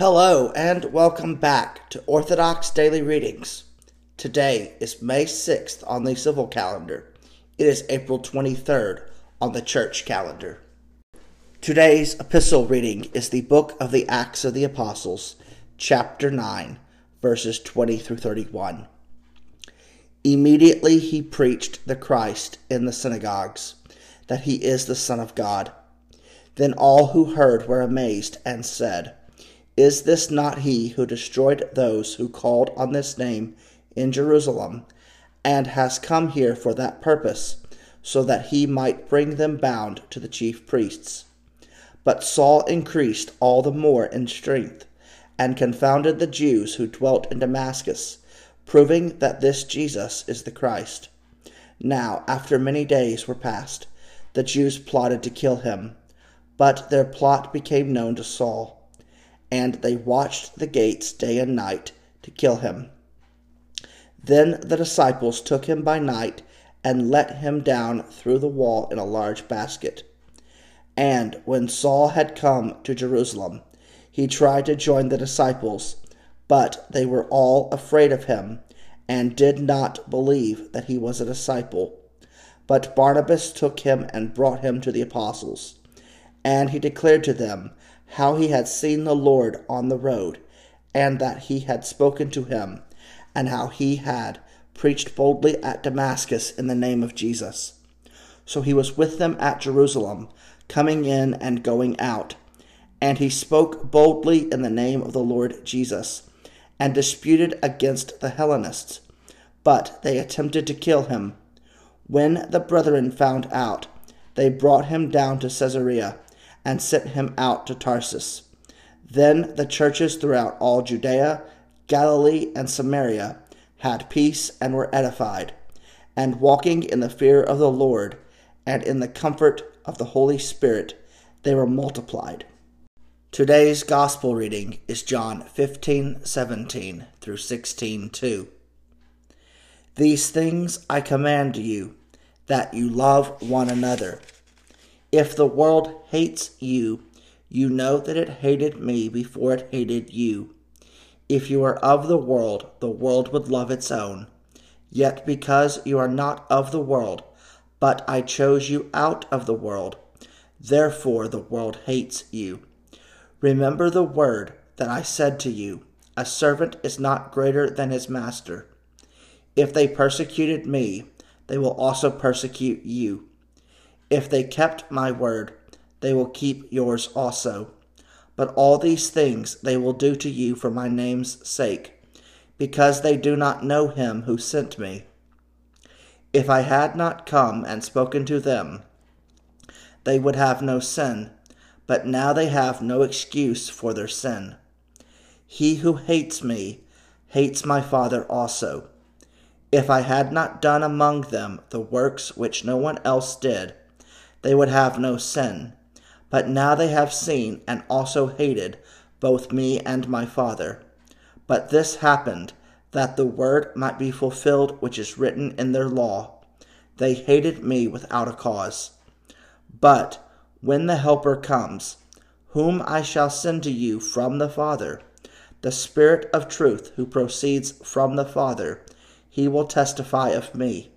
Hello, and welcome back to Orthodox Daily Readings. Today is May 6th on the civil calendar. It is April 23rd on the church calendar. Today's epistle reading is the book of the Acts of the Apostles, chapter 9, verses 20 through 31. Immediately he preached the Christ in the synagogues, that he is the Son of God. Then all who heard were amazed and said, is this not he who destroyed those who called on this name in Jerusalem, and has come here for that purpose, so that he might bring them bound to the chief priests? But Saul increased all the more in strength, and confounded the Jews who dwelt in Damascus, proving that this Jesus is the Christ. Now, after many days were past, the Jews plotted to kill him, but their plot became known to Saul and they watched the gates day and night to kill him. Then the disciples took him by night and let him down through the wall in a large basket. And when Saul had come to Jerusalem, he tried to join the disciples, but they were all afraid of him and did not believe that he was a disciple. But Barnabas took him and brought him to the apostles. And he declared to them how he had seen the Lord on the road, and that he had spoken to him, and how he had preached boldly at Damascus in the name of Jesus. So he was with them at Jerusalem, coming in and going out. And he spoke boldly in the name of the Lord Jesus, and disputed against the Hellenists. But they attempted to kill him. When the brethren found out, they brought him down to Caesarea and sent him out to Tarsus. Then the churches throughout all Judea, Galilee, and Samaria had peace and were edified, and walking in the fear of the Lord and in the comfort of the Holy Spirit, they were multiplied. Today's gospel reading is John 15:17 through 16:2. These things I command you, that you love one another. If the world hates you, you know that it hated me before it hated you. If you are of the world, the world would love its own. Yet because you are not of the world, but I chose you out of the world, therefore the world hates you. Remember the word that I said to you A servant is not greater than his master. If they persecuted me, they will also persecute you. If they kept my word, they will keep yours also. But all these things they will do to you for my name's sake, because they do not know him who sent me. If I had not come and spoken to them, they would have no sin, but now they have no excuse for their sin. He who hates me hates my Father also. If I had not done among them the works which no one else did, they would have no sin. But now they have seen and also hated both me and my Father. But this happened, that the word might be fulfilled which is written in their law. They hated me without a cause. But when the Helper comes, whom I shall send to you from the Father, the Spirit of truth who proceeds from the Father, he will testify of me.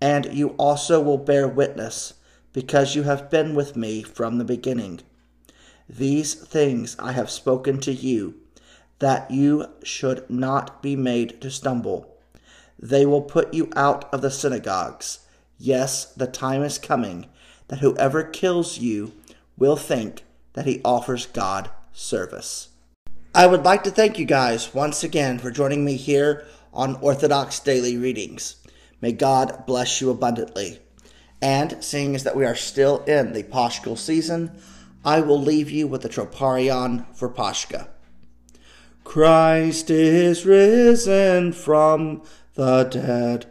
And you also will bear witness because you have been with me from the beginning. These things I have spoken to you, that you should not be made to stumble. They will put you out of the synagogues. Yes, the time is coming that whoever kills you will think that he offers God service. I would like to thank you guys once again for joining me here on Orthodox Daily Readings. May God bless you abundantly. And seeing as that we are still in the Paschal season, I will leave you with the Troparion for Pascha. Christ is risen from the dead,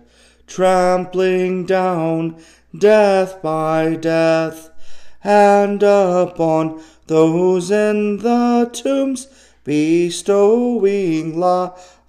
trampling down death by death, and upon those in the tombs bestowing life